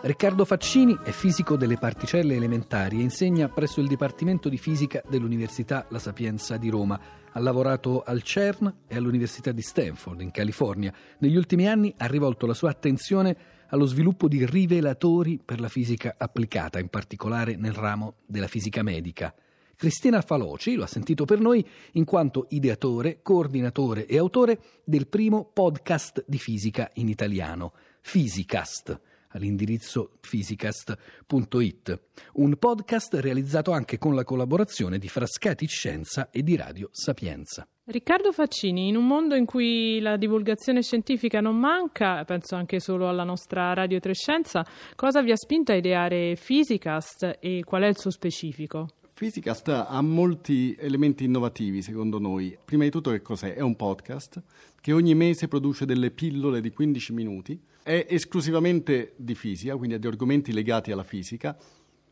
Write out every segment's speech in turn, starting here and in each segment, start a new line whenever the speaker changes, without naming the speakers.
Riccardo Faccini è fisico delle particelle elementari e insegna presso il Dipartimento di Fisica dell'Università La Sapienza di Roma. Ha lavorato al CERN e all'Università di Stanford, in California. Negli ultimi anni ha rivolto la sua attenzione allo sviluppo di rivelatori per la fisica applicata, in particolare nel ramo della fisica medica. Cristina Faloci lo ha sentito per noi in quanto ideatore, coordinatore e autore del primo podcast di fisica in italiano, Fisicast all'indirizzo physicast.it, un podcast realizzato anche con la collaborazione di Frascati Scienza e di Radio Sapienza.
Riccardo Faccini, in un mondo in cui la divulgazione scientifica non manca, penso anche solo alla nostra Radio Trescenza, cosa vi ha spinto a ideare Physicast e qual è il suo specifico?
Physicast ha molti elementi innovativi secondo noi. Prima di tutto che cos'è? È un podcast che ogni mese produce delle pillole di 15 minuti, è esclusivamente di fisica, quindi ha di argomenti legati alla fisica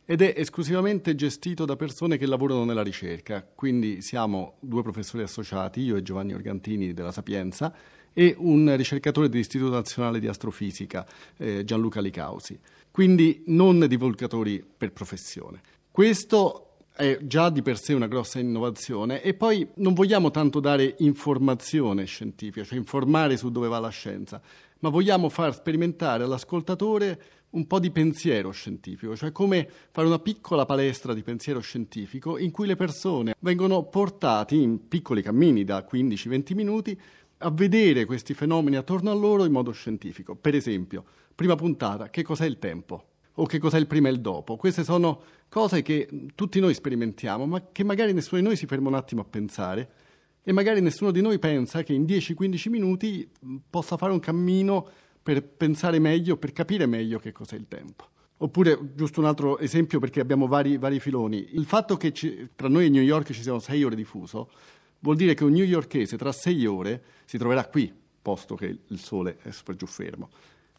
ed è esclusivamente gestito da persone che lavorano nella ricerca. Quindi siamo due professori associati, io e Giovanni Organtini della Sapienza e un ricercatore dell'Istituto Nazionale di Astrofisica, eh, Gianluca Licausi. Quindi non divulgatori per professione. Questo è già di per sé una grossa innovazione e poi non vogliamo tanto dare informazione scientifica, cioè informare su dove va la scienza, ma vogliamo far sperimentare all'ascoltatore un po' di pensiero scientifico, cioè come fare una piccola palestra di pensiero scientifico in cui le persone vengono portate in piccoli cammini da 15-20 minuti a vedere questi fenomeni attorno a loro in modo scientifico. Per esempio, prima puntata, che cos'è il tempo? O che cos'è il prima e il dopo. Queste sono cose che tutti noi sperimentiamo, ma che magari nessuno di noi si ferma un attimo a pensare e magari nessuno di noi pensa che in 10-15 minuti possa fare un cammino per pensare meglio, per capire meglio che cos'è il tempo. Oppure, giusto un altro esempio perché abbiamo vari, vari filoni, il fatto che ci, tra noi e New York ci siano sei ore di fuso vuol dire che un newyorkese tra sei ore si troverà qui, posto che il sole è super giù fermo.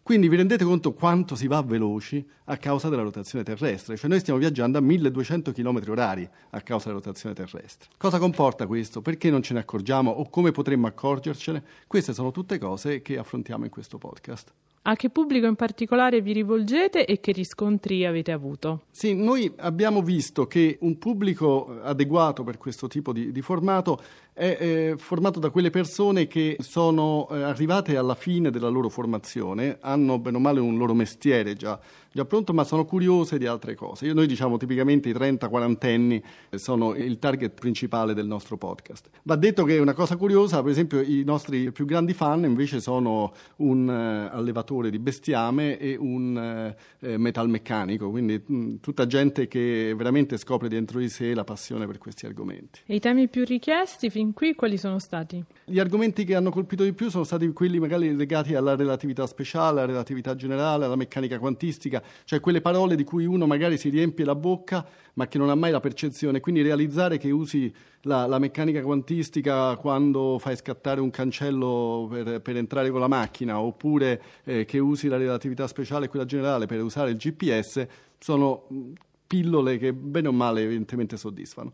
Quindi vi rendete conto quanto si va veloci a causa della rotazione terrestre, cioè noi stiamo viaggiando a 1200 km orari a causa della rotazione terrestre. Cosa comporta questo? Perché non ce ne accorgiamo o come potremmo accorgercene? Queste sono tutte cose che affrontiamo in questo podcast.
A che pubblico in particolare vi rivolgete e che riscontri avete avuto?
Sì, noi abbiamo visto che un pubblico adeguato per questo tipo di, di formato è eh, formato da quelle persone che sono eh, arrivate alla fine della loro formazione, hanno bene o male un loro mestiere già, già pronto, ma sono curiose di altre cose. Io, noi diciamo tipicamente i 30-40 anni sono il target principale del nostro podcast. Va detto che è una cosa curiosa, per esempio i nostri più grandi fan invece sono un uh, allevatore di bestiame e un uh, metalmeccanico, quindi mh, tutta gente che veramente scopre dentro di sé la passione per questi argomenti.
E i temi più richiesti fin qui quali sono stati?
Gli argomenti che hanno colpito di più sono stati quelli magari legati alla relatività speciale, alla relatività generale, alla meccanica quantistica, cioè quelle parole di cui uno magari si riempie la bocca ma che non ha mai la percezione. Quindi realizzare che usi la, la meccanica quantistica quando fai scattare un cancello per, per entrare con la macchina oppure eh, che usi la relatività speciale e quella generale per usare il GPS sono pillole che bene o male evidentemente soddisfano.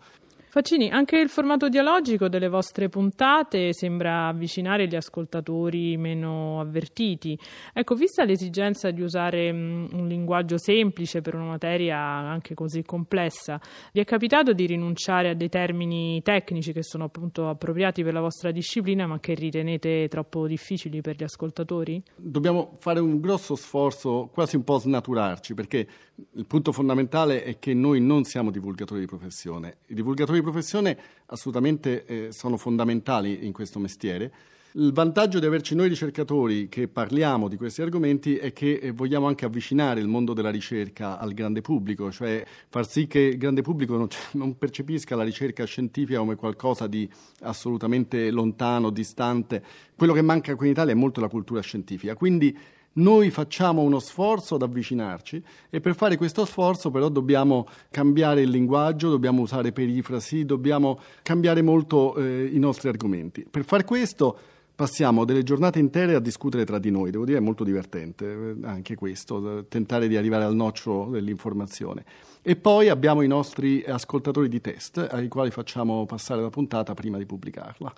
Faccini, anche il formato dialogico delle vostre puntate sembra avvicinare gli ascoltatori meno avvertiti. Ecco, vista l'esigenza di usare mm, un linguaggio semplice per una materia anche così complessa, vi è capitato di rinunciare a dei termini tecnici che sono appunto appropriati per la vostra disciplina ma che ritenete troppo difficili per gli ascoltatori?
Dobbiamo fare un grosso sforzo, quasi un po' snaturarci, perché il punto fondamentale è che noi non siamo divulgatori di professione. I divulgatori di professione assolutamente eh, sono fondamentali in questo mestiere. Il vantaggio di averci noi ricercatori che parliamo di questi argomenti è che eh, vogliamo anche avvicinare il mondo della ricerca al grande pubblico, cioè far sì che il grande pubblico non, non percepisca la ricerca scientifica come qualcosa di assolutamente lontano, distante. Quello che manca qui in Italia è molto la cultura scientifica. Quindi noi facciamo uno sforzo ad avvicinarci e per fare questo sforzo però dobbiamo cambiare il linguaggio, dobbiamo usare perifrasi, dobbiamo cambiare molto eh, i nostri argomenti. Per far questo passiamo delle giornate intere a discutere tra di noi, devo dire è molto divertente eh, anche questo, tentare di arrivare al nocciolo dell'informazione. E poi abbiamo i nostri ascoltatori di test ai quali facciamo passare la puntata prima di pubblicarla.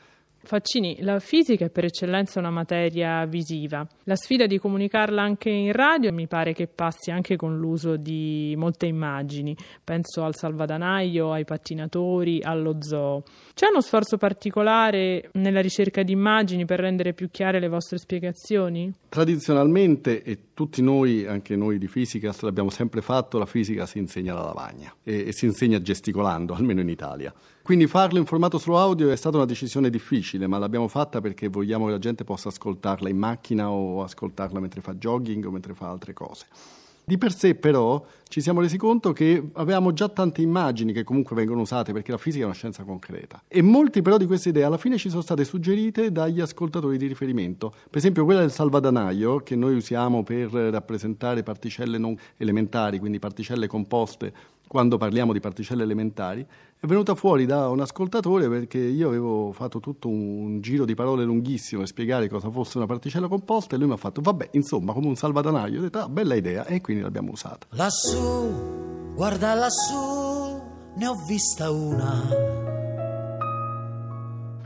Faccini, la fisica è per eccellenza una materia visiva. La sfida di comunicarla anche in radio mi pare che passi anche con l'uso di molte immagini. Penso al salvadanaio, ai pattinatori, allo zoo. C'è uno sforzo particolare nella ricerca di immagini per rendere più chiare le vostre spiegazioni?
Tradizionalmente, e tutti noi, anche noi di fisica, l'abbiamo sempre fatto, la fisica si insegna alla lavagna e, e si insegna gesticolando, almeno in Italia. Quindi farlo in formato solo audio è stata una decisione difficile, ma l'abbiamo fatta perché vogliamo che la gente possa ascoltarla in macchina o ascoltarla mentre fa jogging o mentre fa altre cose. Di per sé però ci siamo resi conto che avevamo già tante immagini che comunque vengono usate perché la fisica è una scienza concreta e molti però di queste idee alla fine ci sono state suggerite dagli ascoltatori di riferimento. Per esempio quella del salvadanaio che noi usiamo per rappresentare particelle non elementari, quindi particelle composte quando parliamo di particelle elementari, è venuta fuori da un ascoltatore perché io avevo fatto tutto un giro di parole lunghissimo per spiegare cosa fosse una particella composta e lui mi ha fatto, vabbè, insomma, come un salvadanaio. Io ho detto, ah, bella idea, e quindi l'abbiamo usata.
Lassù, guarda lassù, ne ho vista una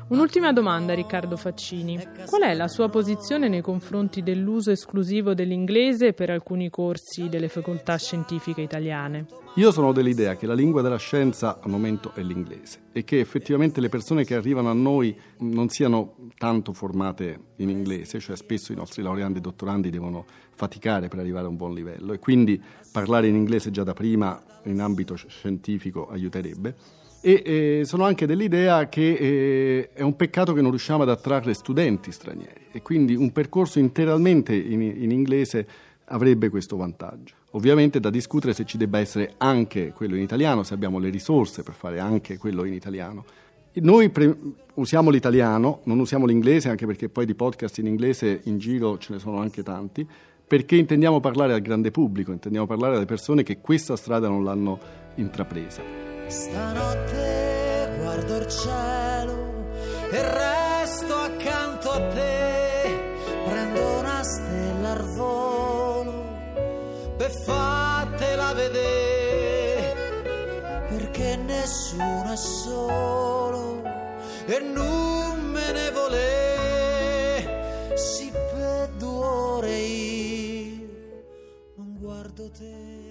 Un'ultima domanda, Riccardo Faccini. Qual è la sua posizione nei confronti dell'uso esclusivo dell'inglese per alcuni corsi delle facoltà scientifiche italiane?
Io sono dell'idea che la lingua della scienza al momento è l'inglese e che effettivamente le persone che arrivano a noi non siano tanto formate in inglese, cioè spesso i nostri laureandi e dottorandi devono faticare per arrivare a un buon livello e quindi parlare in inglese già da prima in ambito scientifico aiuterebbe e eh, sono anche dell'idea che eh, è un peccato che non riusciamo ad attrarre studenti stranieri e quindi un percorso interamente in, in inglese avrebbe questo vantaggio. Ovviamente da discutere se ci debba essere anche quello in italiano, se abbiamo le risorse per fare anche quello in italiano. Noi pre- usiamo l'italiano, non usiamo l'inglese, anche perché poi di podcast in inglese in giro ce ne sono anche tanti, perché intendiamo parlare al grande pubblico, intendiamo parlare alle persone che questa strada non l'hanno intrapresa.
Stanotte guardo il cielo e resto accanto a te. Prendo una stella al volo e fatela vedere. Perché nessuno è solo e non me ne vole. Si per due ore io non guardo te.